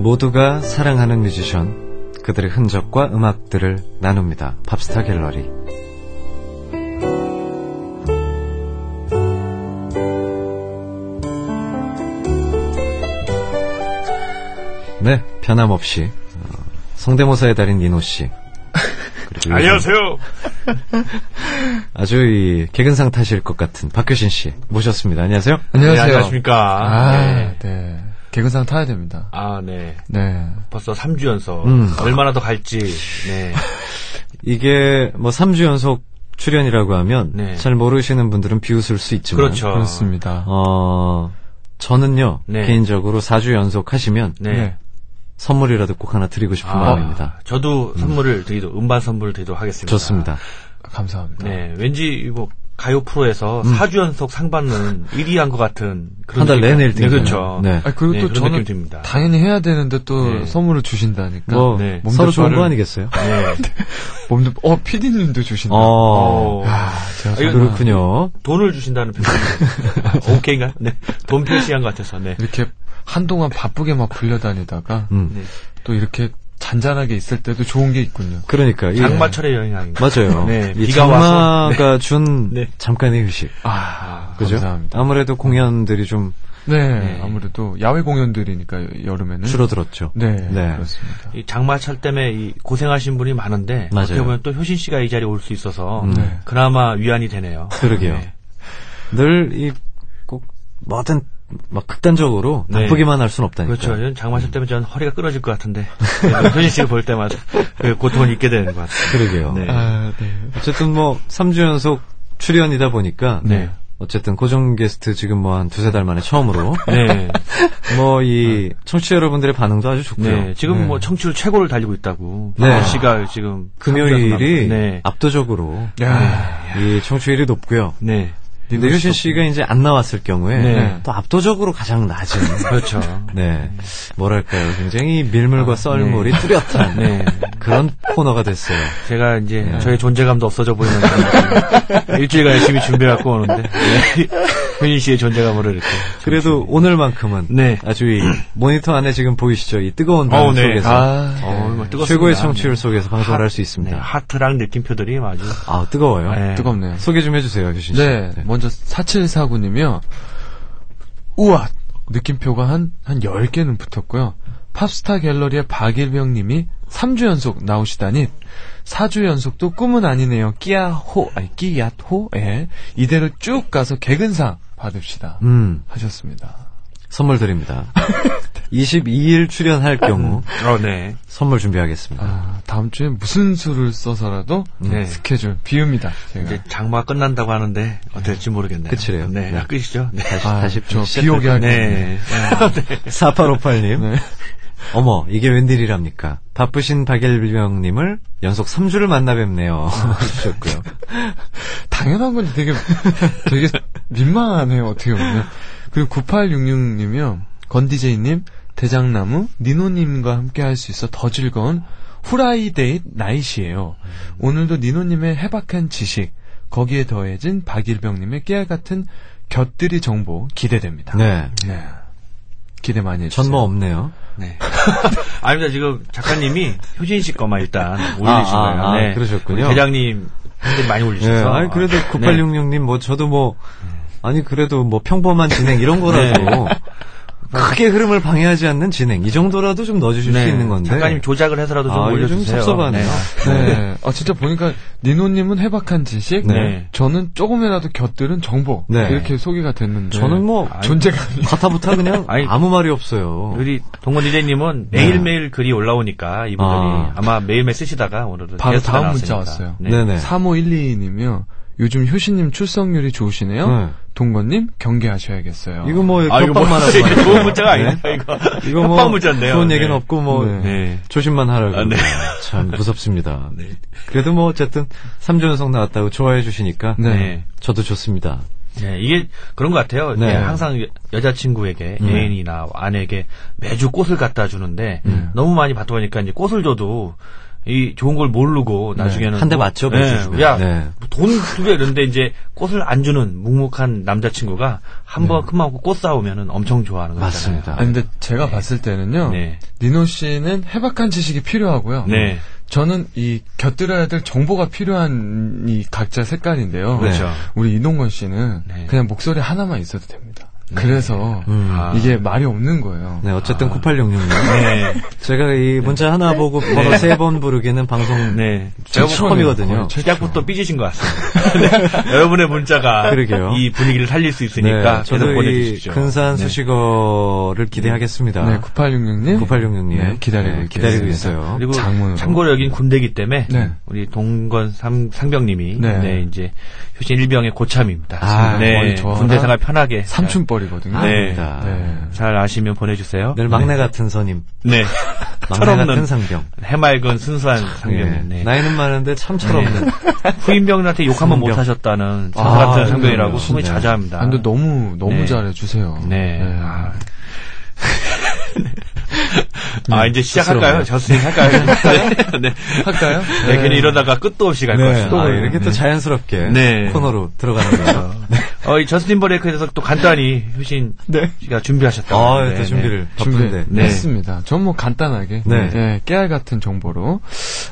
모두가 사랑하는 뮤지션, 그들의 흔적과 음악들을 나눕니다. 팝스타 갤러리. 네, 변함없이 어, 성대모사의 달인 니노 씨. 안녕하세요. 아주 이 개근상 타실 것 같은 박효신 씨 모셨습니다. 안녕하세요. 네, 안녕하십니까. 아, 네. 네. 개근상 타야 됩니다. 아, 네. 네. 벌써 3주 연속. 음. 얼마나 더 갈지. 네. 이게 뭐 3주 연속 출연이라고 하면 네. 잘 모르시는 분들은 비웃을 수 있지만 그렇죠. 그렇습니다. 어, 저는요, 네. 개인적으로 4주 연속 하시면 네. 선물이라도 꼭 하나 드리고 싶은 아, 마음입니다. 저도 선물을 드리도, 음반 선물을 드리도록 하겠습니다. 좋습니다. 감사합니다. 네. 왠지, 뭐, 가요 프로에서 4주 연속 상 받는 1위 한 것 같은 그런 한 달. 내내 1등. 네, 그렇죠. 네. 아, 그리고 네, 또 그런 저는 느낌 듭니다. 당연히 해야 되는데 또 네. 선물을 주신다니까. 뭐, 네. 몸도 서로 좋은 거 아니겠어요? 네. 몸도, 어, 피디님도 주신다. 어, 어. 아, 제가 정말 그렇군요. 돈을 주신다는 표현이 오케이인가요? 네. 돈 표시한 것 같아서, 네. 이렇게 한동안 바쁘게 막 굴려다니다가 음. 네. 또 이렇게 잔잔하게 있을 때도 좋은 게 있군요. 그러니까. 이- 장마철의 여행 아닌가? 맞아요. 네. 이 비가 와서. 장마가 준 네. 잠깐의 휴식. 아, 그죠? 감사합니다. 아무래도 공연들이 좀 네, 네. 아무래도 야외 공연들이니까 여름에는 줄어들었죠. 네, 네. 그렇습니다. 이 장마철 때문에 이 고생하신 분이 많은데 맞아요. 어떻게 보면 또 효신 씨가 이 자리에 올 수 있어서 음. 네. 그나마 위안이 되네요. 그러게요. 네. 늘이 꼭 뭐든 막 극단적으로 네. 나쁘기만 할 수는 없다니까. 그렇죠. 장마철 때문에 저는 허리가 끊어질 것 같은데 그래도 효신 씨를 볼 때마다 그 고통을 잊게 되는 것 같아요. 그러게요. 네. 아, 네. 어쨌든 뭐 3주 연속 출연이다 보니까 네. 어쨌든 고정 게스트 지금 뭐 한 두세 달 만에 처음으로 네. 뭐 이 청취자 여러분들의 반응도 아주 좋고요. 네. 지금 네. 뭐 청취율 최고를 달리고 있다고. 네. 씨가 지금 금요일이 네. 압도적으로 야, 이 청취율이 높고요. 네. 근데 효신 씨가 이제 안 나왔을 경우에 네. 또 압도적으로 가장 낮은 그렇죠. 네 뭐랄까요 굉장히 밀물과 썰물이 뚜렷한 네. 그런 코너가 됐어요. 제가 이제 네. 저의 존재감도 없어져 보이는. 일주일간 열심히 준비해갖고 오는데 네. 효신 씨의 존재감으로 이렇게. 그래도 오늘만큼은 네. 아주 이 모니터 안에 지금 보이시죠 이 뜨거운 방 어우, 네. 속에서 아, 어, 뭐 뜨겁습니다. 최고의 청취율 속에서 방송을 하- 할수 있습니다. 네, 하트랑 느낌표들이 아주. 아 뜨거워요. 네. 뜨겁네요. 소개 좀 해주세요 효신 씨. 네, 먼저 4749님이요. 우와! 느낌표가 한, 한 10개는 붙었고요. 팝스타 갤러리의 박일병 님이 3주 연속 나오시다니, 4주 연속도 꿈은 아니네요. 끼야호, 아니, 끼얏호, 예. 이대로 쭉 가서 개근상 받읍시다. 음 하셨습니다. 선물 드립니다. 22일 출연할 경우 어, 네. 선물 준비하겠습니다. 아, 다음 주에 무슨 수를 써서라도, 네. 스케줄 비웁니다. 제가. 이제 장마 끝난다고 하는데 어떨지 될지 모르겠네요. 끝이래요. 네. 네. 아, 끝이죠. 네. 다시 아, 다시 저 비오게 할 네. 4858님. 네. 어머, 이게 웬일이랍니까? 바쁘신 박일병님을 연속 3주를 만나 뵙네요. 해주셨고요. 당연한 건데 되게 되게 민망하네요 어떻게 보면 그리고 9866님이요 건DJ님 대장나무 니노님과 함께 할 수 있어 더 즐거운 Friday night이에요 오늘도 니노님의 해박한 지식 거기에 더해진 박일병님의 깨알 같은 곁들이 정보 기대됩니다 네. 네. 기대 많이 해주세요 전뭐 없네요. 네. 아닙니다. 지금 작가님이 효진 씨 거만 일단 올리신 아, 거예요. 아, 네. 그러셨군요. 대장님 많이 네. 올리셔서. 아니, 그래도 네. 9866님, 뭐, 저도 뭐, 아니, 그래도 뭐, 평범한 진행, 이런 거라도, 크게 흐름을 방해하지 않는 진행, 이 정도라도 좀 넣어주실 네. 수 있는 건데. 작가님 조작을 해서라도 좀 아, 이거 좀 올려주세요. 섭섭하네요. 네. 아, 진짜 보니까, 니노님은 해박한 지식, 네. 저는 조금이라도 곁들은 정보, 네. 이렇게 소개가 됐는데. 저는 뭐, 아니, 존재감이. 가타부타 그냥 아니, 아무 말이 없어요. 우리 동원 디제이님은 매일 매일 글이 올라오니까 이분들이 아. 아. 마 매일매일 쓰시다가 오늘은 바로 다음 나왔으니까. 문자 왔어요. 네. 네네. 3512님이요. 요즘 효신님 출석률이 좋으시네요. 네. 동건님 경계하셔야겠어요. 이거 뭐, 아, 이거 협박만 뭐, 하고. 말이죠. 좋은 문자가 네. 아니다, 이거. 이거 뭐, 문자인데요. 좋은 네. 얘기는 없고 뭐, 네. 네. 조심만 하라고. 아, 네. 참 무섭습니다. 그래도 뭐 어쨌든 3주 연속 나왔다고 좋아해 주시니까 네. 네. 저도 좋습니다. 네, 이게 그런 것 같아요. 네. 예, 항상 여- 여자친구에게 음. 애인이나 아내에게 매주 꽃을 갖다 주는데 음. 너무 많이 받다 보니까 이제 꽃을 줘도 이 좋은 걸 모르고 나중에는 한대 뭐, 맞죠, 예, 보여주시면. 야, 네. 돈두 개 이런데 이제 꽃을 안 주는 묵묵한 남자친구가 한번 큰맘 먹고 꽃 사오면은 엄청 좋아하는 거잖아요. 맞습니다. 아니, 근데 제가 봤을 때는요. 네. 니노 씨는 해박한 지식이 필요하고요. 네. 저는 이 곁들여야 될 정보가 필요한 이 각자 색깔인데요. 그렇죠. 우리 이동건 씨는 네. 그냥 목소리 하나만 있어도 됩니다. 그래서 음. 아. 이게 말이 없는 거예요. 네, 어쨌든 9866님. 네. 제가 이 문자 하나 보고 번호 세 번 부르기는 방송 네. 제가 처음이거든요. 시작부터 삐지신 것 같습니다. 네. 여러분의 문자가 그러게요. 이 분위기를 살릴 수 있으니까 네, 계속 저도 이 보내주십시오. 근사한 네. 수식어를 기대하겠습니다. 네, 9866님. 9866님. 네, 기다리고 기다리고. 있어요. 그리고 장문으로. 참고로 여긴 군대이기 때문에 네. 우리 동건 상, 상병님이 네. 네. 이제 효신 일병의 고참입니다. 아, 네, 군대 생활 편하게 삼촌뻘 이거든요. 네. 아, 네. 잘 아시면 보내주세요. 늘 막내 같은 선임, 네, 막내 철없는 같은 상병. 해맑은 순수한 예. 상병. 네. 나이는 많은데 참 철없는. 후임병들한테 욕 한번 상병. 못 하셨다는 아, 같은 네, 상병이라고 네. 네. 자자합니다. 아, 근데 너무, 너무 네. 잘해 주세요. 네. 아. 아, 이제 시작할까요? 저스틴 할까요? 네. 네. 할까요? 네, 괜히 이러다가 끝도 없이 갈것 네, 같습니다. 아, 네. 이렇게 또 자연스럽게 네. 코너로 들어가는 거죠. 어, 이 저스틴 버레이크에 대해서 또 간단히 효신 네. 씨가 준비하셨다. 아, 네, 또 네. 준비를. 네. 했습니다. 전 뭐 간단하게 네. 예, 깨알 같은 정보로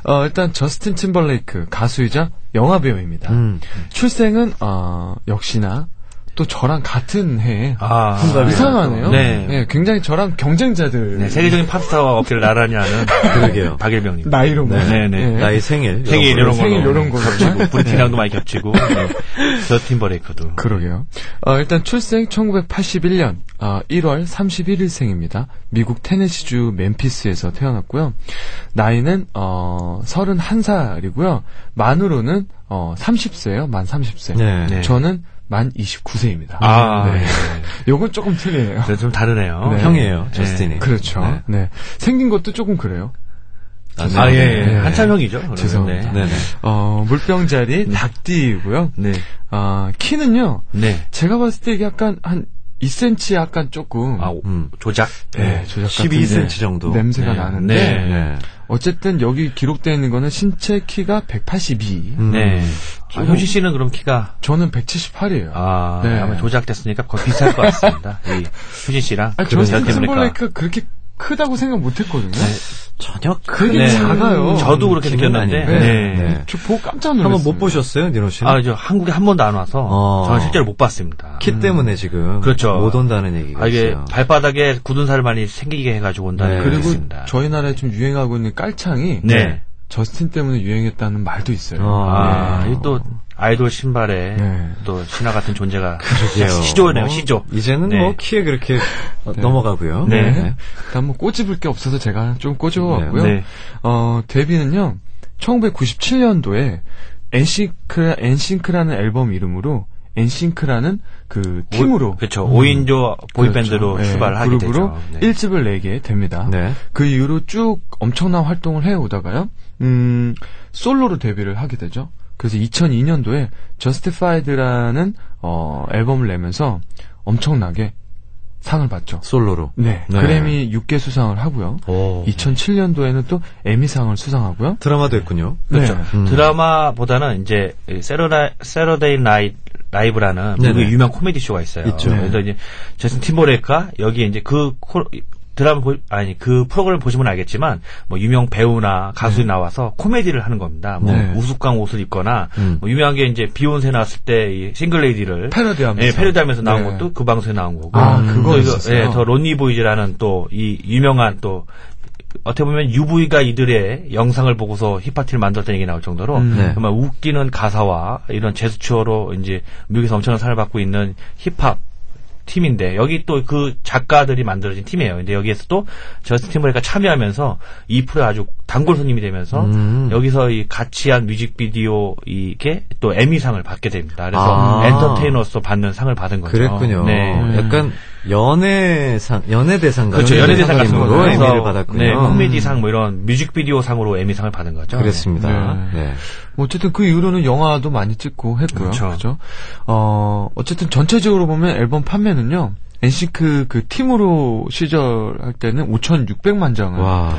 어, 일단 저스틴 팀벌레이크 가수이자 영화 배우입니다. 음. 출생은 어, 역시나 또 저랑 같은 해에 아. 이상하네요. 네. 예, 굉장히 저랑 경쟁자들 네, 세계적인 팝스타와 어깨를 나란히 하는 그러게요. 박일병님. 나이로 뭐. 네, 네. 예. 나이 생일. 생일 이런 거. 생일 이런 걸로. 겹치고, 브리티랑도 많이 겹치고. 네. 저스틴 버레이크도. 그러게요. 어, 일단 출생 1981년 어, 1월 31일생입니다. 미국 테네시주 멤피스에서 태어났고요. 나이는 어, 31살이고요. 만으로는 어, 30세예요. 만 30세. 네. 네. 저는 만 29세입니다. 아, 네. 네. 요건 조금 틀리네요. 네, 좀 다르네요. 네. 형이에요, 저스틴이. 그렇죠. 네. 네. 생긴 것도 조금 그래요. 아, 예, 예. 네. 한참 형이죠. 그러면. 죄송합니다. 네. 어, 물병자리 닭띠이고요. 네. 아, 키는요. 네. 제가 봤을 때 이게 약간 한 2cm 약간 조금 아, 음. 조작? 네, 조작 12cm 정도. 냄새가 네. 나는데 네. 네. 어쨌든 여기 기록되어 있는 거는 신체 키가 182. 음. 네. 아, 효신 씨는 그럼 키가 저는 178이에요. 아, 네. 아마 조작됐으니까 거의 비슷할 것 같습니다. 이 효진 씨랑. 저스틴 버레이크가. 팀벌레이크가 그렇게 크다고 생각 못 했거든요. 전혀 되게 큰 작아요. 저도 그렇게 느낌은 느꼈는데. 네. 네. 저 보고 깜짝 놀랐어요. 한번 못 보셨어요, 니노 씨는? 아, 저 한국에 한 번도 안 와서 어. 저는 실제로 못 봤습니다. 키 때문에 지금 그렇죠. 못 온다는 얘기가 아, 이게 있어요. 발바닥에 굳은 살 많이 생기게 해가지고 온다는 네. 그리고 있습니다. 저희 나라에 좀 유행하고 있는 깔창이 네. 저스틴 때문에 유행했다는 말도 있어요. 아, 네. 이또 아이돌 신발에 네. 또 신화 같은 존재가 그러게요. 시조네요, 뭐, 시조. 이제는 네. 뭐 키에 그렇게 어, 넘어가고요. 네. 일단 뭐 꼬집을 게 없어서 제가 좀 꼬집어왔고요. 네. 어, 데뷔는요, 1997년도에 엔싱크, 엔싱크라는 앨범 이름으로 엔싱크라는 그 팀으로. 그렇죠. 5인조 보이밴드로 그렇죠. 예, 출발을 하게 그룹으로 되죠. 네. 1집을 내게 됩니다. 네. 그 이후로 쭉 엄청난 활동을 해 오다가요, 음, 솔로로 데뷔를 하게 되죠. 그래서 2002년도에 Justified라는, 어, 앨범을 내면서 엄청나게 상을 받죠. 솔로로. 네. 네. 그래미 6개 수상을 하고요. 오. 2007년도에는 또 에미상을 수상하고요. 드라마도 했군요. 그렇죠. 네. 음. 드라마보다는 이제 Satur- Saturday Night Live라는 유명 코미디 쇼가 있어요. 있죠. 그래서 이제 저스틴 팀버레이크가 여기 이제 그 코, 드라마 보, 아니 그 프로그램 보시면 알겠지만 뭐 유명 배우나 가수들이 나와서 코미디를 하는 겁니다. 뭐 네. 우스꽝 옷을 입거나 음. 뭐 유명한 게 이제 비욘세 나왔을 때이 싱글레이디를 패러디하면서. 예, 패러디하면서 나온 네. 것도 그 방송에 나온 거고. 아, 음. 그거 또 이거, 있었어요. 예, 더 론니 보이즈라는 또 이 유명한 또 어떻게 보면 UV가 이들의 영상을 보고서 힙합티를 만들었다는 얘기 나올 정도로 음. 네. 정말 웃기는 가사와 이런 제스처로 이제 미국에서 엄청난 사랑을 받고 있는 힙합 팀인데 여기 또 그 작가들이 만들어진 팀이에요. 근데 여기에서 또 저스틴 팀버레이크가 참여하면서 이 프로에 아주 단골 손님이 되면서 음. 여기서 이 같이 한 뮤직비디오 이게 또 에미상을 받게 됩니다. 그래서 아. 엔터테이너로서 받는 상을 받은 거죠. 그랬군요. 네. 약간 연예상, 연예대상 그렇죠. 같은 연예대상 같은 느낌으로 거로 에미를 받았군요. 네, 코미디상 뭐 이런 뮤직비디오 상으로 에미상을 받은 거죠. 그랬습니다. 네. 네. 뭐 어쨌든 그 이후로는 영화도 많이 찍고 했고요. 그렇죠. 그죠? 어, 어쨌든 전체적으로 보면 앨범 판매는요. 엔싱크 그 팀으로 시절할 때는 5,600만 장을 와.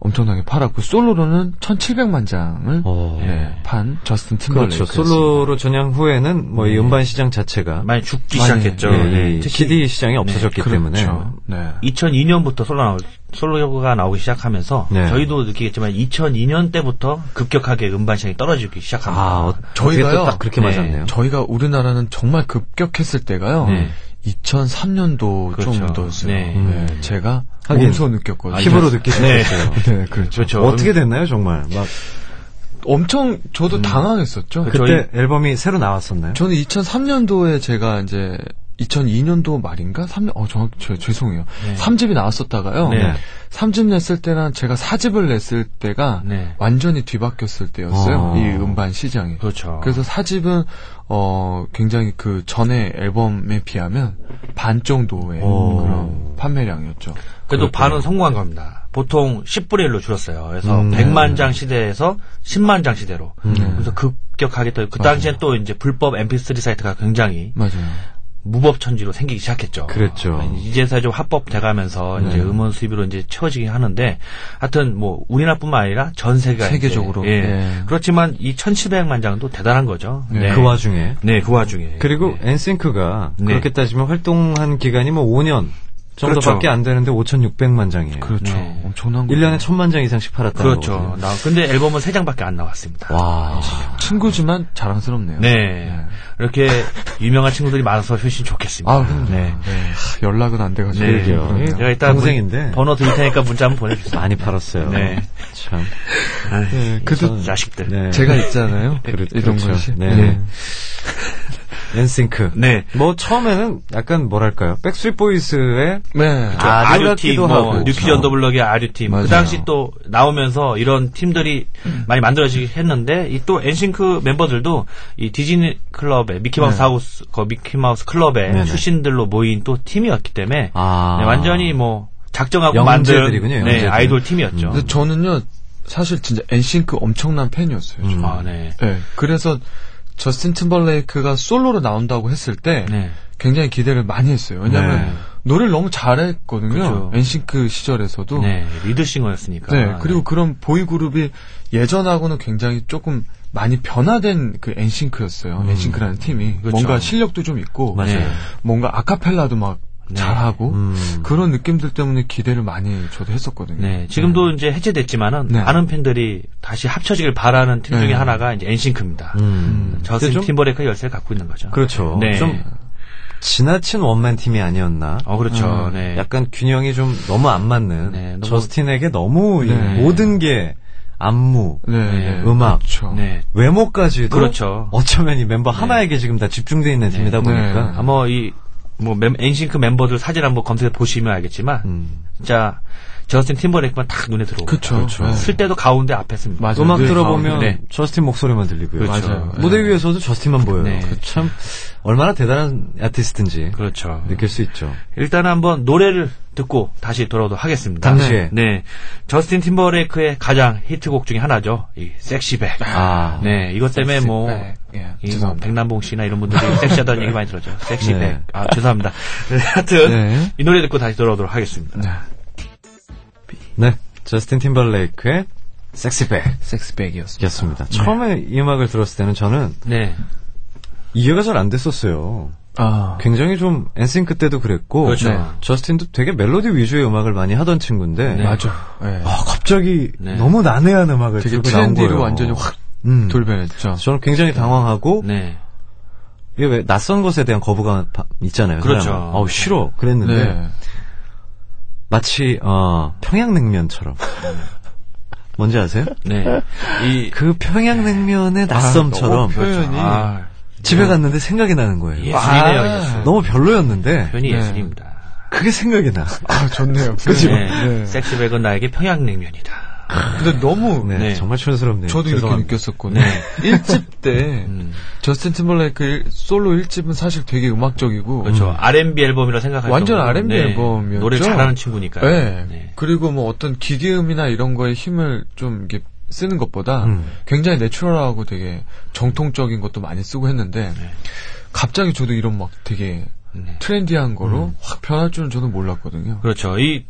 엄청나게 팔았고 솔로로는 1,700만 장을 어. 네, 판 저스틴 팀벌레이크. 그렇죠. 솔로로 전향 후에는 뭐이 음반 시장 자체가 많이 죽기 많이, 시작했죠. 예, 네. 이 특히 CD 시장이 없어졌기 때문에 그렇죠. 네. 2002년부터 솔로 나오, 솔로가 나오기 시작하면서 네. 저희도 느끼겠지만 2002년 때부터 급격하게 음반 시장이 떨어지기 시작합니다. 아, 어, 저희가요? 저희가 딱 그렇게 네. 맞았네요. 저희가 우리나라는 정말 급격했을 때가요. 네. 2003년도 그렇죠. 정도였어요. 네. 네, 제가 하긴, 몸소 느꼈거든요. 피부로 느끼셨어요. 네, 그렇죠. 그렇죠. 어떻게 됐나요, 정말? 막 엄청 저도 당황했었죠. 그때 저희- 앨범이 새로 나왔었나요? 저는 2003년도에 제가 이제 2002년도 말인가? 3년, 어, 저, 저, 죄송해요. 네. 3집이 나왔었다가요. 네. 3집 냈을 때랑 제가 4집을 냈을 때가 네. 완전히 뒤바뀌었을 때였어요. 어. 이 음반 시장이. 그렇죠. 그래서 4집은, 어, 굉장히 그 전에 앨범에 비하면 반 정도의 오. 그런 판매량이었죠. 그래도 반은 성공한 겁니다. 보통 10분의 1로 줄었어요. 그래서 음. 100만 장 시대에서 10만 장 시대로. 음. 그래서 급격하게 또 그 당시엔 또 이제 불법 MP3 사이트가 굉장히 맞아요. 무법천지로 생기기 시작했죠. 그랬죠. 이제서 좀 합법 돼가면서 이제 네. 음원 수입으로 이제 채워지긴 하는데, 하여튼 뭐 우리나라뿐만 아니라 전 세계가 이제, 세계적으로. 예. 네. 그렇지만 이 1,700만 장도 대단한 거죠. 네. 그 와중에 네, 그 와중에. 그리고 네. 엔싱크가 네. 그렇게 따지면 활동한 기간이 뭐 5년 정도밖에 그렇죠. 안 되는데 5,600만 장이에요. 그렇죠. 네. 엄청난 거. 1년에 1,000만 장 이상씩 팔았다는 그렇죠. 거거든요. 나 근데 앨범은 3장밖에 안 나왔습니다. 와. 친구지만 자랑스럽네요. 네. 이렇게 유명한 친구들이 많아서 훨씬 좋겠습니다. 아, 네. 네. 하, 연락은 안 돼가지고. 네. 그러게요. 그러네요. 제가 일단 동생인데. 문- 번호 드릴 테니까 문자 한번 보내주세요. 많이 팔았어요. 네. 참. 네, 그래도 이 자식들. 네. 제가 있잖아요. 그렇- 이동 그렇죠. 것이. 네. 엔싱크. 네. 뭐 처음에는 약간 뭐랄까요? 백스트리트 보이스의 네. 아, 아류팀, 뭐, 하고. New Kids on the Block의 아류팀. 그 당시 또 나오면서 이런 팀들이 많이 만들어지긴 했는데, 이 또 엔싱크 멤버들도 이 디즈니 클럽의 미키마우스 네. 하우스, 그 미키마우스 클럽의 네네. 출신들로 모인 또 팀이었기 때문에, 아. 네, 완전히 뭐, 작정하고 만든 네. 아이돌 팀이었죠. 근데 저는요, 사실 진짜 엔싱크 엄청난 팬이었어요. 음. 아, 네. 네. 그래서 저스틴 팀벌레이크가 솔로로 나온다고 했을 때 네. 굉장히 기대를 많이 했어요. 왜냐면 네. 노래를 너무 잘했거든요. 엔싱크 시절에서도. 네, lead singer였으니까. 네, 그리고 그런 boy group이 예전하고는 굉장히 조금 많이 변화된 그 엔싱크였어요. 엔싱크라는 팀이 그렇죠. 뭔가 실력도 좀 있고 맞아요. 네. 뭔가 아카펠라도 막 네. 잘하고 음. 그런 느낌들 때문에 기대를 많이 저도 했었거든요. 네, 지금도 이제 해체됐지만은 네. 많은 팬들이 다시 합쳐지길 바라는 팀 중에 네. 하나가 이제 엔싱크입니다. 음. 저스틴 좀- 팀버레이크 열쇠를 갖고 있는 거죠. 그렇죠. 네. 좀 지나친 원맨 팀이 아니었나. 어, 그렇죠. 음, 네. 약간 균형이 좀 너무 안 맞는 네, 너무- 저스틴에게 너무 이 네. 모든 게 안무, 네, 네, 음악, 그렇죠. 네. 외모까지도 그렇죠. 어쩌면 이 멤버 하나에게 지금 다 집중돼 있는 팀이다 네. 보니까 아마 이, 뭐, 멤- 엔싱크 멤버들 사진 한번 검색해 보시면 알겠지만, 음. 진짜, 저스틴 팀버레이크만 딱 눈에 들어오고. 그렇죠. 네. 쓸 때도 가운데 앞에 씁니다. 맞아요. 음악 늘 들어보면. 네. 저스틴 목소리만 들리고요. 그렇죠. 맞아요. 무대 네. 위에서도 저스틴만 보여요. 네. 그참 얼마나 대단한 아티스트인지 그렇죠. 느낄 수 있죠. 일단 한번 노래를 듣고 다시 돌아오도록 하겠습니다. 당시에. 네. 저스틴 팀버레이크의 가장 히트곡 중에 하나죠. 이 섹시백. 아, 네, 이것 때문에 뭐, 네. 예, 이 뭐, 죄송합니다. 백남봉 씨나 이런 분들이 섹시하다는 얘기 많이 들었죠. 섹시백. 네. 아, 죄송합니다. 네, 하여튼, 네. 이 노래 듣고 다시 돌아오도록 하겠습니다. 네. 네, 저스틴 팀벌레이크의 섹시백이었습니다. 섹스백이었습니다. 처음에 이 음악을 들었을 때는 저는 네. 이해가 잘 안 됐었어요. 아, 굉장히 좀 엔싱크 때도 그랬고 그렇죠. 네. 저스틴도 되게 멜로디 위주의 음악을 많이 하던 친구인데 네. 맞아. 네. 아, 갑자기 네. 너무 난해한 음악을 되게 들고 나온 거예요. 트렌디로 완전히 확 음. 돌변했죠. 저는 굉장히 당황하고 네. 이게 왜 낯선 것에 대한 거부감 바- 있잖아요. 그렇죠. 어우 싫어 그랬는데 네. 마치 어, 평양냉면처럼 뭔지 아세요? 네. 이, 그 평양냉면의 낯섦처럼 너무 표현이 아, 집에 갔는데 생각이 나는 거예요. 예술이네요, 아. 예술. 너무 별로였는데 표현이 네. 예술입니다. 그게 생각이 나. 아, 좋네요. 그죠? 네. 네. 섹시백은 나에게 평양냉면이다. 근데 너무 네, 네. 정말 촌스럽네요. 저도 이렇게 죄송합니다. 느꼈었거든요. 네. 1집 때 음. 저스틴 팀벌레이크 일- 솔로 1집은 사실 되게 음악적이고 그렇죠. R&B 앨범이라 생각할 완전 정도로. R&B 앨범이었죠. 노래 잘하는 친구니까요. 네. 네. 그리고 뭐 어떤 기계음이나 이런 거에 힘을 좀 이렇게 쓰는 것보다 음. 굉장히 내추럴하고 되게 정통적인 것도 많이 쓰고 했는데 네. 갑자기 저도 이런 막 되게 네. 트렌디한 거로 확 변할 줄은 저는 몰랐거든요. 그렇죠. 이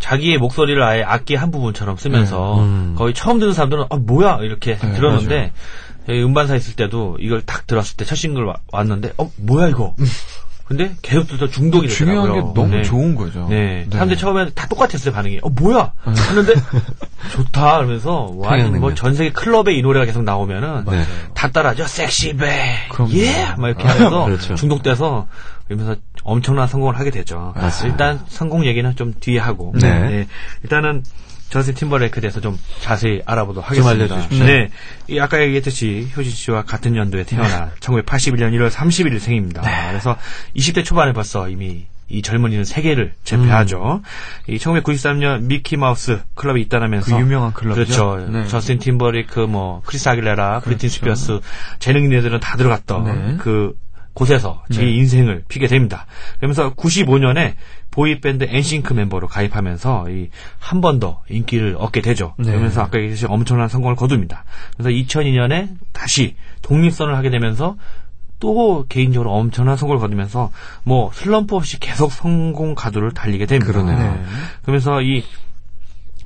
자기의 목소리를 아예 악기 한 부분처럼 쓰면서 네. 음. 거의 처음 듣는 사람들은 아 뭐야 이렇게 네, 들었는데 저희 음반사 있을 때도 이걸 딱 들었을 때 첫 싱글 와- 왔는데 어 뭐야 이거 근데 계속 듣다 중독이 되더라고요. 중요한 게 너무 네. 좋은 거죠. 네. 사람들 이 처음에 다 똑같았어요, 반응이. 어, 뭐야? 하는데, 좋다, 그러면서, 와, 뭐. 전 세계 클럽에 이 노래가 계속 나오면은, 네. 다 따라하죠. 섹시베, 그럼요. 예! 막 이렇게 하면서, 그렇죠. 중독돼서, 이러면서 엄청난 성공을 하게 되죠. 맞습니다. 일단, 성공 얘기는 좀 뒤에 하고, 네. 일단은, 저스틴 팀버레이크에 대해서 좀 자세히 알아보도록 좀 하겠습니다. 네. 이 아까 얘기했듯이 효진 씨와 같은 연도에 태어난 1981년 1월 30일 생입니다. 그래서 20대 초반에 벌써 이미 이 젊은이는 세계를 제패하죠. 이 1993년 미키 마우스 클럽에 입단하면서 그 유명한 클럽이죠? 그렇죠. 네. 저스틴 팀버레이크, 뭐 크리스 아길레라, 브리트니 스피어스 재능인들은 다 들어갔던 네. 그 곳에서 제 네. 인생을 피게 됩니다. 그러면서 95년에 boy band 엔싱크 멤버로 가입하면서 한 번 더 인기를 얻게 되죠. 네. 그러면서 아까 얘기했듯이 엄청난 성공을 거둡니다. 그래서 2002년에 다시 독립선언을 하게 되면서 또 개인적으로 엄청난 성공을 거두면서 뭐 슬럼프 없이 계속 성공 가도를 달리게 됩니다. 그러네요. 네. 그러면서 이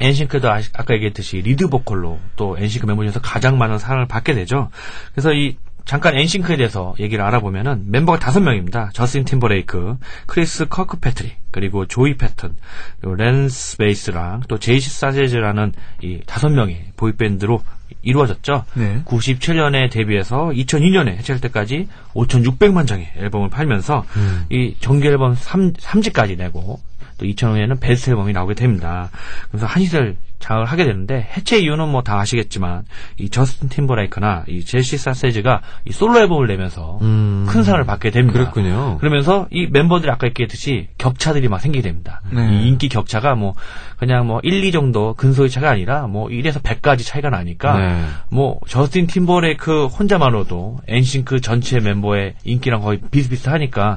엔싱크도 아까 얘기했듯이 lead vocal로 또 엔싱크 멤버 중에서 가장 많은 사랑을 받게 되죠. 그래서 이 잠깐 엔싱크에 대해서 얘기를 알아보면은 멤버가 다섯 명입니다. 저스틴 팀버레이크, 크리스 커크패트릭, 그리고 조이 패톤, 그리고 랜스 베이스랑 또 제이시 샤세즈라는 이 다섯 명의 boy band로 이루어졌죠. 네. 97년에 데뷔해서 2002년에 해체할 때까지 5,600만 장의 앨범을 팔면서 음. 이 정규 앨범 3, 삼집까지 내고 또 2005년에는 베스트 앨범이 나오게 됩니다. 그래서 한 시절 장을 하게 되는데 해체 이유는 뭐 다 아시겠지만 이 저스틴 팀버레이크나 이 제이시 샤세즈가 이 솔로 앨범을 내면서 음. 큰 사랑을 받게 됩니다. 그랬군요. 그러면서 이 멤버들이 아까 얘기했듯이 격차들이 막 생기게 됩니다. 네. 이 인기 격차가 뭐 그냥 뭐 1, 2 정도 근소의 차가 아니라 뭐 1에서 100까지 차이가 나니까 네. 뭐 저스틴 팀버레이크 혼자만으로도 엔싱크 전체 멤버의 인기랑 거의 비슷비슷하니까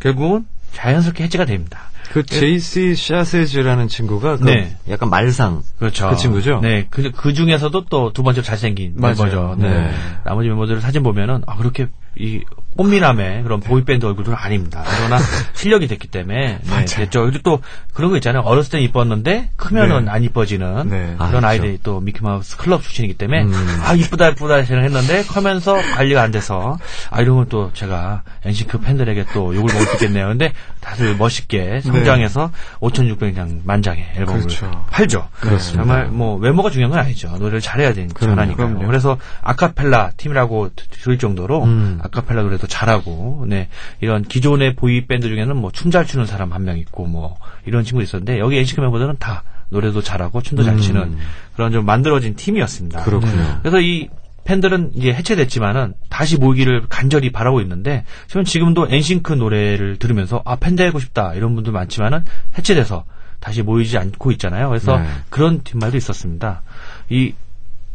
결국은 자연스럽게 해체가 됩니다. 그 제이시 샤세즈라는 친구가 그 네. 약간 말상 그렇죠. 그 친구죠? 네. 그, 그 중에서도 또 두 번째 잘생긴 맞아요. 멤버죠. 네. 네. 나머지 멤버들 사진 보면은, 아, 그렇게, 이, 꽃미남의 그런 boy band 얼굴들은 아닙니다. 그러나 실력이 됐기 때문에, 네, 됐죠. 그리고 또 그런 거 있잖아요. 어렸을 땐 이뻤는데, 크면은 네. 안 이뻐지는 네. 아, 그런 그렇죠. 아, 이들이 또 미키마우스 클럽 출신이기 때문에, 음. 아, 이쁘다, 이쁘다 생각했는데, 커면서 관리가 안 돼서, 아, 이런 건 또 제가 엔싱크 팬들에게 또 욕을 먹을 수 있겠네요. 근데 다들 멋있게 성장해서 5,600장 만장의 앨범을 그렇죠. 팔죠. 그렇습니다. 정말 뭐 외모가 중요한 건 아니죠. 노래를 잘해야 전하니까요. 그럼요. 그래서 아카펠라 팀이라고 들을 정도로 음. 아카펠라 노래도 잘하고 네 이런 기존의 boy band 중에는 뭐 춤 잘 추는 사람 한 명 있고 뭐 이런 친구 있었는데 여기 엔싱크 멤버들은 다 노래도 잘하고 춤도 잘 음. 치는 그런 좀 만들어진 팀이었습니다. 그렇군요. 그래서 이 팬들은 이제 해체됐지만은 다시 모이기를 간절히 바라고 있는데 지금 지금도 엔싱크 노래를 들으면서 아 팬 되고 싶다 이런 분들 많지만은 해체돼서 다시 모이지 않고 있잖아요. 그래서 네. 그런 뒷말도 있었습니다. 이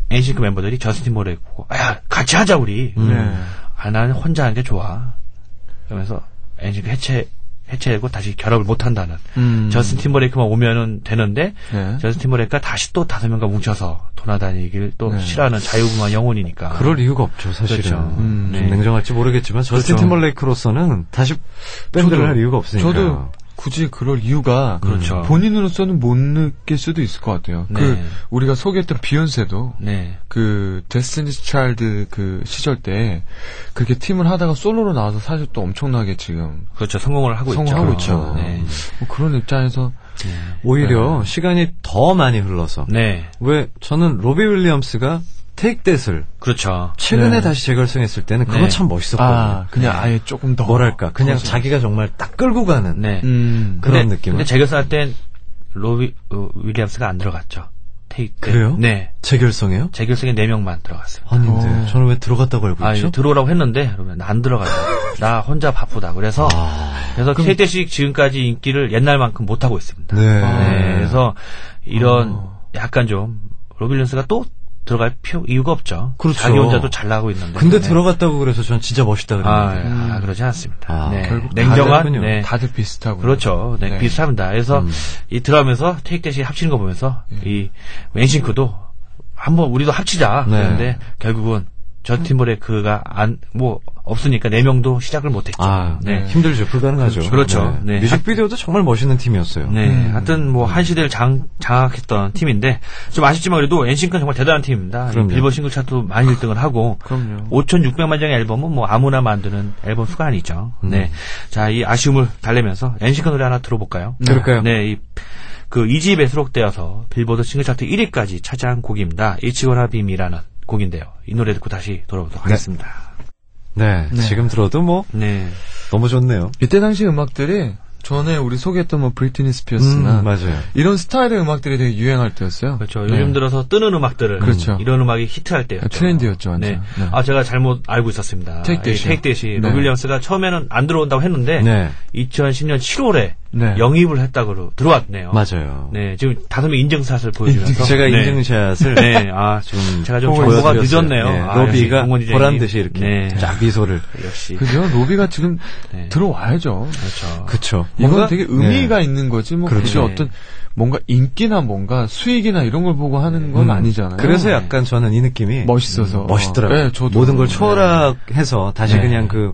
엔싱크 멤버들이 저스틴 모레 보고 야 같이 하자 우리. 음. 네. 아 나는 혼자 하는 게 좋아. 그러면서 엔싱크 해체 해체되고 다시 결합을 못 한다는. 음. 저스틴 팀버레이크만 오면은 되는데 네. 저스틴 팀버레이크가 다시 또 다섯 명과 뭉쳐서 돌아다니기를 또 네. 싫어하는 자유분방한 영혼이니까. 그럴 이유가 없죠, 사실은. 그렇죠. 음, 네. 좀 냉정할지 모르겠지만 저스틴 그렇죠. 팀벌레이크로서는 다시 밴드를 저도- 할 이유가 없으니까. 저도 굳이 그럴 이유가 그렇죠. 본인으로서는 못 느낄 수도 있을 것 같아요. 네. 그 우리가 소개했던 비욘세도 네. 그 데스티니스 차일드 그 시절 때 그렇게 팀을 하다가 솔로로 나와서 사실 또 엄청나게 지금 그렇죠. 성공을 하고 성공하고 있죠. 있죠. 네. 뭐 그런 입장에서 오히려 시간이 더 많이 흘러서 네. 왜 저는 로비 윌리엄스가 테이크 댓을 그렇죠. 최근에 네. 다시 재결성했을 때는 그거 네. 참 멋있었거든요. 아 그냥 아예 조금 더 뭐랄까 그냥 커서. 자기가 정말 딱 끌고 가는 네. 음 그런 근데, 느낌은. 근데 재결성할 땐 로비 어, 윌리엄스가 안 들어갔죠. 테이크 때. 그래요? 네. 재결성이요? 재결성에 네 명만 들어갔어요. 아닌데 어. 저는 왜 들어갔다고 알고 아, 있죠? 들어오라고 했는데 그러면 나안 들어가요. 나 혼자 바쁘다. 그래서 아, 그래서 케이테식 지금까지 인기를 옛날만큼 못 하고 있습니다. 네. 네, 그래서 이런 어. 약간 좀 로빌런스가 또 들어갈 필요 이유가 없죠. 그렇죠. 자기 혼자도 잘 나가고 있는데. 근데 네. 들어갔다고 그래서 전 진짜 멋있다 아, 그랬는데. 아, 그러지 않습니다. 아, 네. 결국 냉정한 다르군요. 네. 다들 비슷하고 그렇죠. 네, 네. 비슷합니다. 그래서 음. 이 들어가면서 테이크 대시 합치는 거 보면서 예. 이 웬싱크도 한번 우리도 합치자. 네. 그런데 결국은 저스틴 팀버레이크가 안 뭐 없으니까 네 명도 시작을 못했죠. 아, 네. 힘들죠. 불가능하죠. 그렇죠. 네. 뮤직비디오도 정말 멋있는 팀이었어요. 네, 음. 하여튼 뭐 한 시대를 장, 장악했던 팀인데 좀 아쉽지만 그래도 엔싱크는 정말 대단한 팀입니다. 빌보드 싱글 차트도 많이 1등을 하고 그럼요. 5,600만 장의 앨범은 뭐 아무나 만드는 앨범 수가 아니죠. 음. 네, 자 이 아쉬움을 달래면서 엔싱크 노래 하나 들어볼까요? 그럴까요? 네, 이, 그 2집에 수록되어서 빌보드 싱글 차트 1위까지 차지한 곡입니다. It's Gonna Be Me라는 곡인데요. 이 노래 듣고 다시 돌아오도록 하겠습니다. 네, 네. 지금 들어도 뭐 네. 너무 좋네요. 이때 당시 음악들이 전에 우리 소개했던 뭐 브리트니 스피어스나 음, 맞아요. 이런 스타일의 음악들이 되게 유행할 때였어요. 그렇죠. 네. 요즘 들어서 뜨는 음악들을 그렇죠. 이런 음악이 히트할 때였죠. 트렌드였죠, 완전. 네. 네. 아 제가 잘못 알고 있었습니다. Take That이요. Take That이 네. 로비 윌리엄스가 처음에는 안 들어온다고 했는데 네, 2010년 7월에 네. 영입을 했다고 들어왔네요. 맞아요. 네, 지금 다섯 명 인증샷을 보여주면서 제가 네. 인증샷을 네, 아, 좀 제가 좀 보여드렸어요. 정보가 늦었네요. 네, 아, 로비가. 보란 듯이 이렇게 네. 쫙 미소를. 역시 그죠? 로비가 지금 네. 들어와야죠. 그렇죠. 그쵸. 이건 뭔가- 되게 네. 의미가 있는 거지, 뭐, 그렇죠. 어떤, 뭔가 인기나 뭔가 수익이나 이런 걸 보고 하는 건 음, 아니잖아요. 그래서 약간 저는 이 느낌이 멋있어서. 멋있더라고요. 네, 저도. 모든 걸 네. 초월해서 다시 네. 그냥 그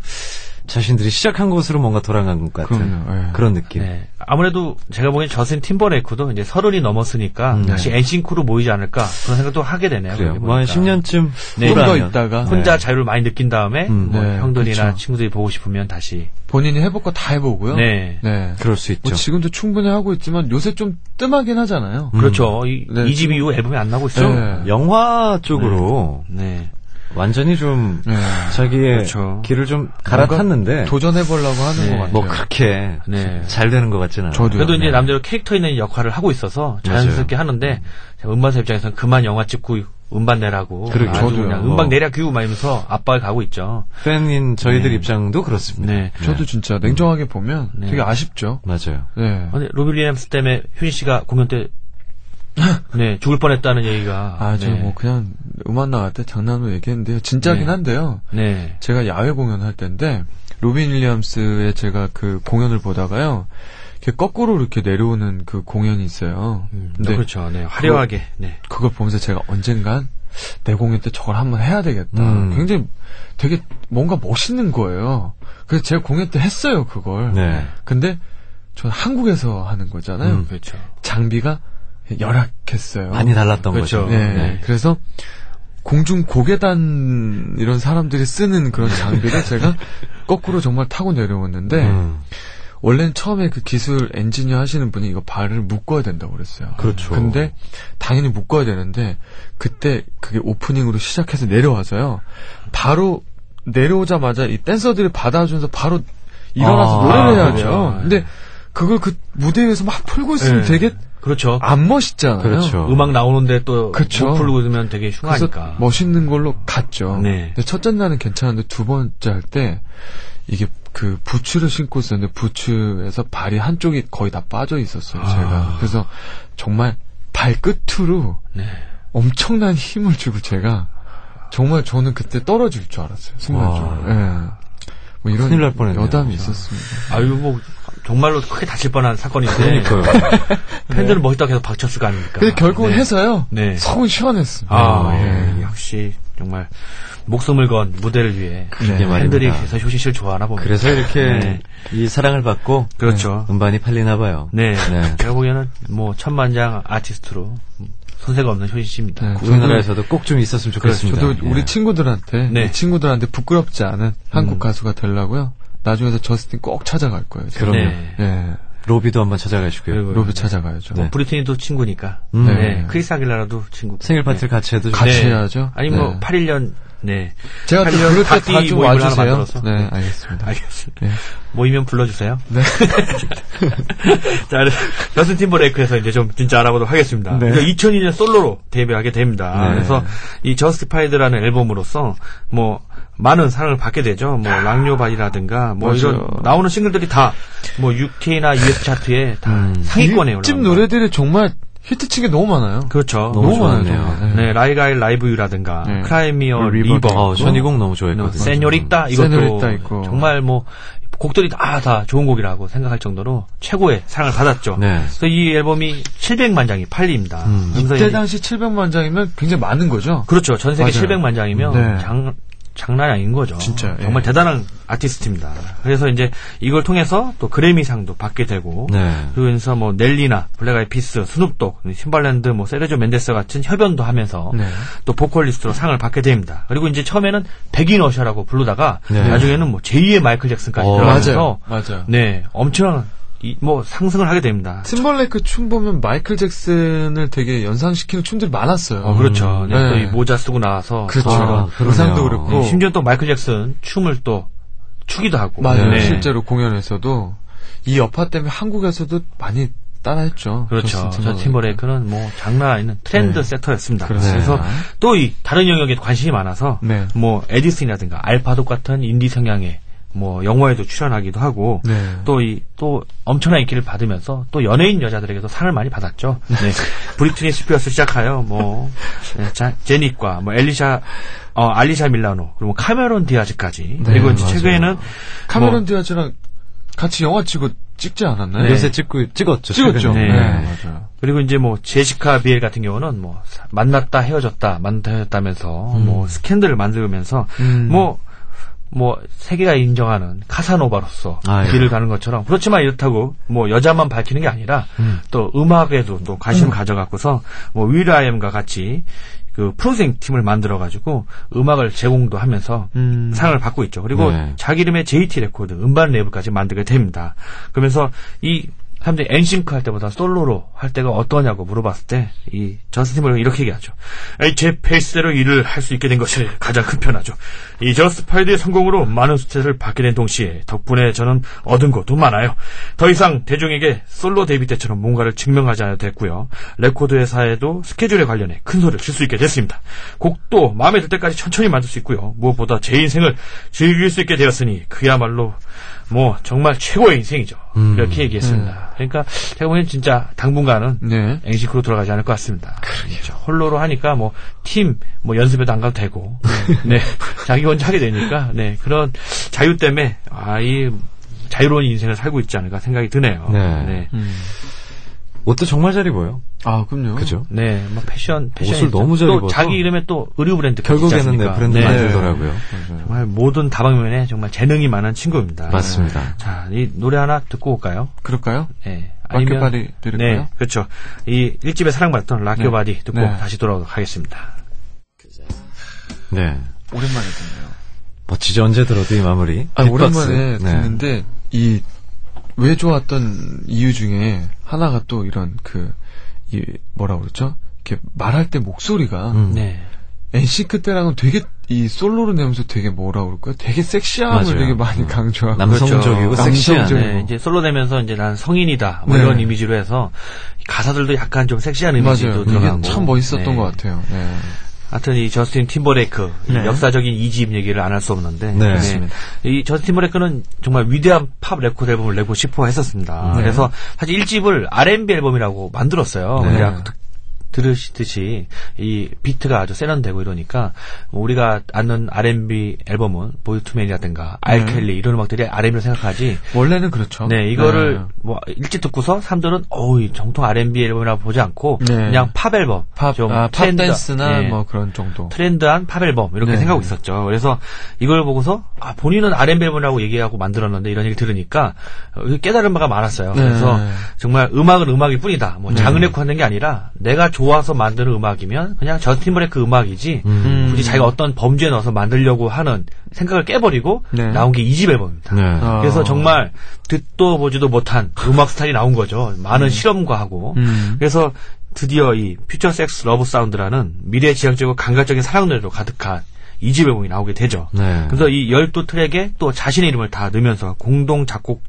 자신들이 시작한 곳으로 뭔가 돌아간 것 같은 그럼요, 네. 그런 느낌. 네. 아무래도 제가 보기엔 저스틴 팀버레이크도 이제 서른이 넘었으니까 음, 다시 네. 엔싱크로 모이지 않을까 그런 생각도 하게 되네요. 그래요. 뭐한 보니까. 10년쯤 네. 좀더 후라면. 있다가. 혼자 네. 자유를 많이 느낀 다음에 음, 뭐 네, 형들이나 그렇죠. 친구들이 보고 싶으면 다시 본인이 해볼 거 다 해보고요. 네. 네. 그럴 수 있죠. 뭐 지금도 충분히 하고 있지만 요새 좀 뜸하긴 하잖아요. 음. 그렇죠. 이, 네, 이집 이후 앨범이 안 나고 있죠. 네. 영화 쪽으로 네. 완전히 좀 네. 자기의 그렇죠. 길을 좀 갈아탔는데 도전해보려고 하는 네. 것 같아요. 뭐 그렇게 네. 잘 되는 것 같지는 않아요. 저도요. 그래도 이제 네. 남대로 캐릭터 있는 역할을 하고 있어서 자연스럽게 하는데 음반사 입장에서는 그만 영화 찍고 음반 내라고 그러게요. 아주 저도요. 그냥 뭐. 음반 내라 규우 막 이러면서 압박을 가고 있죠. 팬인 저희들 네. 입장도 그렇습니다. 네. 저도 진짜 냉정하게 보면 네. 되게 아쉽죠. 맞아요. 네. 근데 로비 윌리엄스 때문에 효진 씨가 공연 때 네, 죽을 뻔했다는 얘기가 아, 저 네. 뭐 그냥 음악 나갈 때 장난으로 얘기했는데요. 진짜긴 네. 한데요. 네. 제가 야외 공연할 때인데 로비 윌리엄스의 제가 그 공연을 보다가요. 이렇게 거꾸로 이렇게 내려오는 그 공연이 있어요. 음, 근데 그렇죠. 네. 화려하게. 네. 그걸 보면서 제가 언젠간 내 공연 때 저걸 한번 해야 되겠다. 음. 굉장히 되게 뭔가 멋있는 거예요. 그래서 제가 공연 때 했어요, 그걸. 네. 근데 전 한국에서 하는 거잖아요. 음. 그렇죠. 장비가 열악했어요. 많이 달랐던 그렇죠. 거죠. 네. 네. 그래서 공중 고계단 이런 사람들이 쓰는 그런 장비를 제가 거꾸로 정말 타고 내려왔는데 음, 원래는 처음에 그 기술 엔지니어 하시는 분이 이거 발을 묶어야 된다고 그랬어요. 그렇죠. 근데 당연히 묶어야 되는데 그때 그게 오프닝으로 시작해서 내려와서요. 바로 내려오자마자 이 댄서들이 받아주면서 바로 일어나서 아, 노래를 해야 그렇죠. 돼요. 근데 그걸 그 무대 위에서 막 풀고 있으면 네. 되게 그렇죠. 안 멋있잖아요. 그렇죠. 음악 나오는데 또. 못 풀고 있으면 되게 흉하니까. 멋있는 걸로 갔죠. 네. 근데 첫째 날은 괜찮은데 두 번째 할 때 이게 그 부츠를 신고 있었는데 부츠에서 발이 한쪽이 거의 다 빠져 있었어요. 아. 제가 그래서 정말 발끝으로 네. 엄청난 힘을 주고 제가 정말 저는 그때 떨어질 줄 알았어요. 순간적으로. 와. 예. 뭐 이런 큰일 날 뻔했네요. 여담이 있었습니다. 아유 뭐 정말로 크게 다칠 뻔한 사건인데 그러니까요. 팬들은 멋있다고 계속 박쳤을 거 아닙니까? 근데 결국은 네. 해서요. 네. 속은 시원했습니다. 아, 예. 예. 역시 정말 목숨을 건 무대를 위해 네. 말입니다. 팬들이 그래서 효진 씨를 좋아하나 봅니다. 그래서 이렇게 네. 이 사랑을 받고 그렇죠. 음반이 팔리나 봐요. 네. 네. 제가 보기에는 뭐 천만장 아티스트로 손색 없는 효진 씨입니다. 네. 우리나라에서도 꼭 좀 있었으면 좋겠습니다. 저도 예. 우리 친구들한테 네. 이 친구들한테 부끄럽지 않은 한국 음. 가수가 되려고요. 나중에서 저스틴 꼭 찾아갈 거예요. 제가. 그럼요. 네. 예. 로비도 한번 찾아가시고요. 그리고 로비 찾아가야죠. 네. 브리트니도 친구니까. 음. 네. 크리스 아길레라도 친구. 생일 파티를 같이 해도 같이 좋 네. 해야죠. 아니 네. 뭐 81년 네. 제가 또 8년 부를 때 파티 다좀 모임을 하나 와주세요. 네, 알겠습니다. 알겠습니다. 예. 모이면 불러주세요. 네. 자, 저스틴 팀버레이크에서 이제 좀 진짜 알아보도록 하겠습니다. 네. 2002년 솔로로 데뷔하게 됩니다. 네. 그래서 이 Justified라는 앨범으로서 뭐 많은 사랑을 받게 되죠. 뭐 Rock Your Body라든가 뭐 맞아요. 이런 나오는 싱글들이 다 뭐 UK나 US 차트에 다 음. 상위권에 집 올라옵니다. 노래들이 정말 히트친 게 너무 많아요. 그렇죠. 너무 너무 많아요. 네, Like I Love You라든가 네. Cry Me a River. 어, 전이곡 너무 좋아했거든요. Señorita 이것도 Señorita 있고. 정말 뭐 곡들이 다, 다 좋은 곡이라고 생각할 정도로 최고의 사랑을 받았죠. 네. 그래서 이 앨범이 700만 장이 팔립니다. 음. 이때 당시 700만 장이면 굉장히 많은 거죠. 그렇죠. 전 세계 맞아요. 700만 장이면 네. 장, 장난이 아닌 거죠. 진짜, 예. 정말 대단한 아티스트입니다. 그래서 이제 이걸 통해서 또 그래미상도 받게 되고 네. 그러면서 뭐 넬리나 블랙 아이드 피스, 스눕독, 팀발랜드, 뭐 세르지오 멘데스 같은 협연도 하면서 네. 또 보컬리스트로 상을 받게 됩니다. 그리고 이제 처음에는 백인 어셔라고 부르다가 네. 나중에는 뭐 제2의 마이클 잭슨까지 어, 들어가면서 맞아요. 맞아요. 네 엄청난 이, 뭐 상승을 하게 됩니다. 팀벌레이크 춤 보면 마이클 잭슨을 되게 연상시키는 춤들이 많았어요. 어, 그렇죠. 네, 네. 또이 모자 쓰고 나와서 그렇죠. 아, 그러네요. 의상도 그렇고. 네, 심지어 또 마이클 잭슨 춤을 또 추기도 하고. 맞아요. 네. 실제로 공연에서도 이 여파 때문에 한국에서도 많이 따라했죠. 그렇죠. 저. 팀버레이크는 뭐 장난 아닌 트렌드 네. 세터였습니다. 그렇습니다. 그래서 또 이 다른 영역에 관심이 많아서 네. 뭐 에디슨이라든가 Alpha Dog 같은 인디 성향의 뭐 영화에도 출연하기도 하고 네. 또이또 엄청난 인기를 받으면서 또 연예인 여자들에게도 상을 많이 받았죠. 네. 브리트니 스피어스 시작하여 뭐 네, 자, 자넷과 뭐 엘리샤 어 알리샤 밀라노 그리고 뭐 카메론 디아즈까지 네, 그리고 이제. 최근에는 카메론 뭐- 디아즈랑 같이 영화 찍어 찍지 않았나요? 네. 요새 찍고 찍었죠. 찍었죠. 최근에. 네. 맞아요. 그리고 이제 뭐 제시카 비엘 같은 경우는 뭐 사- 만났다 헤어졌다 만났다 헤어졌다면서 뭐 스캔들을 만들면서 음. 뭐 뭐 세계가 인정하는 카사노바로서 아, 예. 길을 가는 것처럼 그렇지만 이렇다고 뭐 여자만 밝히는 게 아니라 음. 또 음악에도 또 관심을 가져갖고서 뭐 윌아이엠과 같이 그 프로젝트 팀을 만들어 가지고 음악을 제공도 하면서 음. 상을 받고 있죠. 그리고 네. 자기 이름의 JT 레코드 음반 레이블까지 만들게 됩니다. 그러면서 이 사람들이 엔싱크 할 때보다 솔로로 할 때가 어떠냐고 물어봤을 때 이 저스틴 팀버레이크는 이렇게 얘기하죠. 제 페이스대로 일을 할 수 있게 된 것이 가장 큰 변화죠. 이 Justified의 성공으로 많은 수혜를 받게 된 동시에 덕분에 저는 얻은 것도 많아요. 더 이상 대중에게 솔로 데뷔 때처럼 뭔가를 증명하지 않아도 됐고요. 레코드 회사에도 스케줄에 관련해 큰 소리를 칠 수 있게 됐습니다. 곡도 마음에 들 때까지 천천히 만들 수 있고요. 무엇보다 제 인생을 즐길 수 있게 되었으니 그야말로 뭐 정말 최고의 인생이죠. 음. 이렇게 얘기했습니다. 그러니까 제가 보기엔 진짜 당분간은 네. 앵식으로 돌아가지 않을 것 같습니다. 그렇죠. 홀로로 하니까 뭐팀뭐 연습에도 안 가도 되고 네 자기 혼자 하게 되니까 네 그런 자유 때문에 아이 자유로운 인생을 살고 있지 않을까 생각이 드네요. 네. 네. 음. 옷도 정말 잘 입어요. 아, 그럼요. 그죠? 네, 뭐 패션, 패션 옷을 너무 잘또 입어서. 자기 이름에 또 의류 브랜드 결국에는 네, 브랜드 네. 만들더라고요. 맞아요. 정말 모든 다방면에 정말 재능이 많은 친구입니다. 맞습니다. 자, 이 노래 하나 듣고 올까요? 그럴까요? 네. Rock Your Body 들을까요? 네, 그렇죠. 이 일집에 사랑받던 Rock Your Body 네. 듣고 네. 다시 돌아오도록 하겠습니다. 네. 오랜만에 듣네요. 멋지죠. 언제 들어도 이 마무리. 아. 오랜만에 네. 듣는데 이 왜 좋았던 이유 중에 하나가 또 이런 그 이 뭐라 그러죠? 이렇게 말할 때 목소리가 음. 네. 엔싱크 때랑은 되게 이 솔로로 내면서 되게 뭐라 그럴까요? 되게 섹시함을 맞아요. 되게 많이 음. 강조하고 남성적이고 그렇죠. 섹시한. 남성적이고. 네, 이제 솔로 되면서 이제 난 성인이다 뭐 네. 이런 이미지로 해서 가사들도 약간 좀 섹시한 이미지도 맞아요. 들어가고 참 멋있었던 네. 것 같아요. 네. 하여튼 이 저스틴 팀버레이크 이 네. 역사적인 이집 얘기를 안 할 수 없는데 네. 맞습니다. 이 저스틴 팀버레이크는 정말 위대한 팝 레코드 앨범을 내고 싶어 했었습니다. 네. 그래서 사실 1집을 R&B 앨범이라고 만들었어요. 네. 들으시듯이 이 비트가 아주 세련되고 이러니까 뭐 우리가 아는 R&B 앨범은 보이즈투맨이라든가 알켈리 이런 음악들이 R&B로 생각하지 원래는 그렇죠. 네, 이거를 네. 뭐 1집 듣고서 사람들은 어우, 이 정통 R&B 앨범이라고 보지 않고 네. 그냥 팝 앨범, 팝, 좀 아, 팝 트렌드, 댄스나 네, 뭐 그런 정도. 트렌드한 팝 앨범 이렇게 네. 생각하고 있었죠. 그래서 이걸 보고서 아, 본인은 R&B 앨범이라고 얘기하고 만들었는데 이런 얘기 들으니까 어, 깨달은 바가 많았어요. 네. 그래서 정말 음악은 음악일 뿐이다. 뭐 네. 장르고 하는 게 아니라 내가 좋아서 만드는 음악이면 그냥 저스틴 팀버레이크 음악이지 음. 굳이 자기가 어떤 범주에 넣어서 만들려고 하는 생각을 깨버리고 네. 나온 게 2집 앨범입니다. 네. 아. 그래서 정말 듣도 보지도 못한 음악 스타일이 나온 거죠. 많은 실험과 하고. 음. 그래서 드디어 이 퓨처 섹스 러브 사운드라는 미래지향적이고 감각적인 사랑 노래로 가득한 이집 앨범이 나오게 되죠. 네. 그래서 이 12트랙에 또 자신의 이름을 다 넣으면서 공동 작곡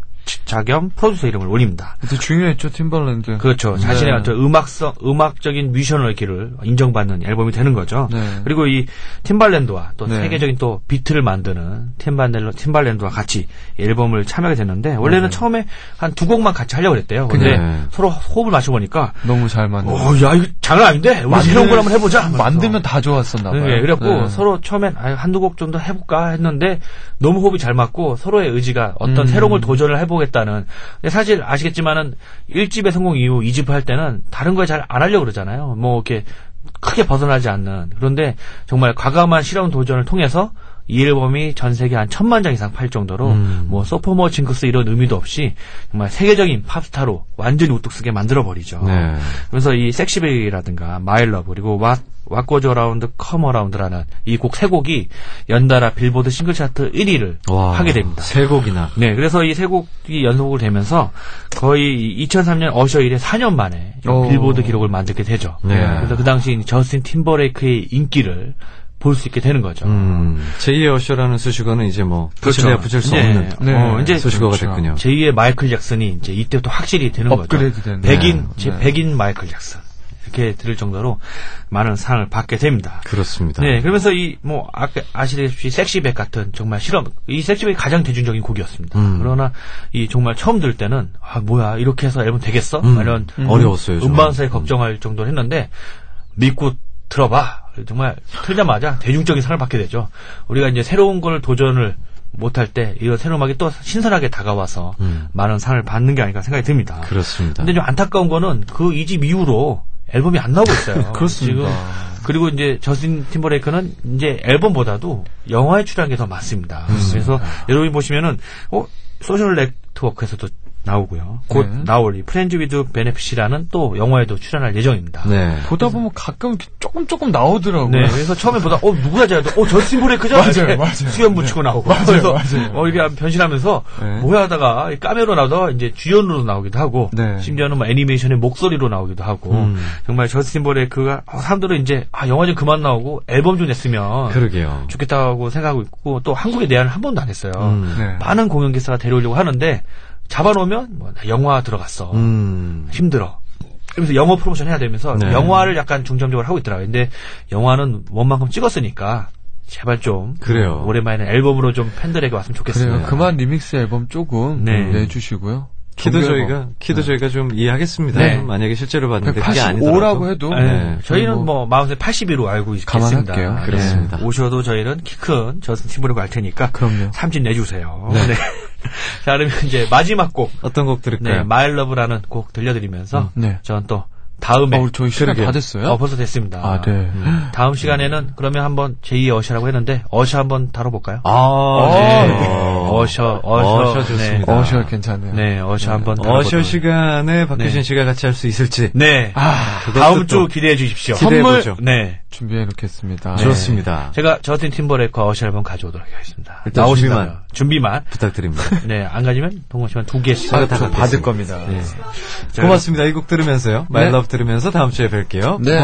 자겸 프로듀서 이름을 올립니다. 되게 중요했죠, 팀벌랜드. 그렇죠. 자신의 어떤 음악성, 음악적인 미션널기를 인정받는 앨범이 되는 거죠. 네. 그리고 이 팀발랜드와 또 네. 세계적인 또 비트를 만드는 팀발랜드, 팀발랜드와 같이 이 앨범을 참여하게 됐는데 원래는 처음에 한 두 곡만 같이 하려고 그랬대요. 근데 네. 서로 호흡을 맞춰 보니까 너무 잘 만든. 어, 야, 이거 장난 아닌데? 우리 새로운 걸 한번 해보자. 만들면 다 좋았었나 봐요. 네, 그래갖고 네. 서로 처음엔 아, 한두 곡 정도 해볼까 했는데 너무 호흡이 잘 맞고 서로의 의지가 어떤 음. 새로운 걸 도전을 해보 겠다는. 근데 사실 아시겠지만은 1집의 성공 이후 2집 할 때는 다른 걸잘안 하려고 그러잖아요. 뭐 이렇게 크게 벗어나지 않는. 그런데 정말 과감한 실험 도전을 통해서 이 앨범이 전 세계 한 천만 장 이상 팔 정도로 음. 뭐 sophomore 징크스 이런 의미도 없이 정말 세계적인 팝스타로 완전히 우뚝 서게 만들어 버리죠. 네. 그래서 이 SexyBack이라든가 My Love 그리고 왓 What Goes Around Comes Around라는 이 곡 세 곡이 연달아 빌보드 싱글 차트 1위를 와, 하게 됩니다. 세 곡이나. 네, 그래서 이 세 곡이 연속으로 되면서 거의 2003년 어셔 이래 4년 만에. 빌보드 기록을 만들게 되죠. 네. 그래서 그 당시 저스틴 팀버레이크의 인기를 볼 수 있게 되는 거죠. 음, 제2의 어셔라는 수식어는 이제 뭐, 그렇죠. 붙일 수 네. 없는 네. 어, 이제 수식어가 그렇죠. 됐군요. 제2의 마이클 잭슨이 이제 이때부터 확실히 되는 업그레이드 거죠. 되는. 백인, 네. 제 네. 백인 마이클 잭슨. 이렇게 들을 정도로 많은 사랑을 받게 됩니다. 그렇습니다. 네, 그러면서 이, 뭐, 아시다시피 섹시백 같은 정말 실험, 이 섹시백이 가장 대중적인 곡이었습니다. 음. 그러나 이 정말 처음 들을 때는, 아, 뭐야, 이렇게 해서 앨범 되겠어? 음. 이런 어려웠어요, 정말. 음반사에 걱정할 정도로 했는데, 믿고 들어봐. 정말 틀자마자 대중적인 상을 받게 되죠. 우리가 이제 새로운 걸 도전을 못할 때, 이런 새로운 음악이 또 신선하게 다가와서 음. 많은 상을 받는 게 아닐까 생각이 듭니다. 그렇습니다. 근데 좀 안타까운 거는 그 2집 이후로 앨범이 안 나오고 있어요. 그렇습니다. 지금 그리고 이제 저스틴 팀버레이크는 이제 앨범보다도 영화에 출연한 게 더 많습니다. 그래서 여러분이 보시면은 어 Social Network에서도 나오고요. 곧 네. 나올 이 Friends with Benefit이라는 또 영화에도 출연할 예정입니다. 네. 보다 보면 가끔 이렇게 조금 조금 나오더라고요. 네, 그래서 처음에 보다 어 누구야 쟤? 어 저스틴 팀버레이크죠? 맞아요, 맞아요. 수염 붙이고 나오고 맞아요, 그래서 맞아요. 어 이렇게 변신하면서 네. 뭐야 하다가 이 카메오 나오다가 이제 주연으로 나오기도 하고 네. 심지어는 뭐 애니메이션의 목소리로 나오기도 하고 음. 정말 저스틴 버레이크가 어, 사람들은 이제 아 영화 좀 그만 나오고 앨범 좀 냈으면 그러게요. 좋겠다고 생각하고 있고 또 한국에 내한을 한 번도 안 했어요. 음. 네. 많은 공연 기사가 데려오려고 하는데 잡아놓으면 뭐, 나 영화 들어갔어. 음. 힘들어. 그러면서 영어 프로모션 해야 되면서 네. 영화를 약간 중점적으로 하고 있더라고요. 근데 영화는 원만큼 찍었으니까 제발 좀 그래요. 오랜만에 앨범으로 좀 팬들에게 왔으면 좋겠어요. 그래요. 그만 리믹스 앨범 조금 네. 내주시고요. 키도 저희가. 키도 저희가 좀 이해하겠습니다. 네. 만약에 실제로 봤는데 그게 아니더라도. 185라고 해도 네. 네. 저희는 뭐뭐 마음새 80으로 알고 있겠습니다. 감안할게요. 네. 그렇습니다. 오셔도 저희는 키 큰 저스틴 팀버레이크 할 테니까 그럼요. 삼진 내주세요. 네. 네. 자 그러면 이제 마지막 곡 어떤 곡 들을까요? 네, My Love라는 곡 들려드리면서 네. 저는 또 다음에 어, 저희 시간. 다 됐어요? 어, 벌써 됐습니다. 아, 네. 다음 시간에는 그러면 한번 제2의 어셔라고 했는데 어셔 한번 다뤄볼까요? 아, 네. 네. 어셔, 어셔, 어셔 좋습니다. 네. 어셔 괜찮네요. 네, 어셔 한번 어셔. 시간에 박효신 네. 씨가 같이 할 수 있을지. 네. 아, 다음 주또 기대해 주십시오. 기대해보죠. 네. 준비해 놓겠습니다. 네. 좋습니다. 제가 저스틴 팀버레이크 어셔 앨범 가져오도록 하겠습니다. 일단 나오신다면. 준비만. 준비만. 부탁드립니다. 네, 안 가지면 동원 씨만 두 개씩. 아, 다 저. 받을 겁니다. 네. 고맙습니다. 이 곡 들으면서요. 네. 마일러브 들으면서 다음 주에 뵐게요. 네, 고맙습니다.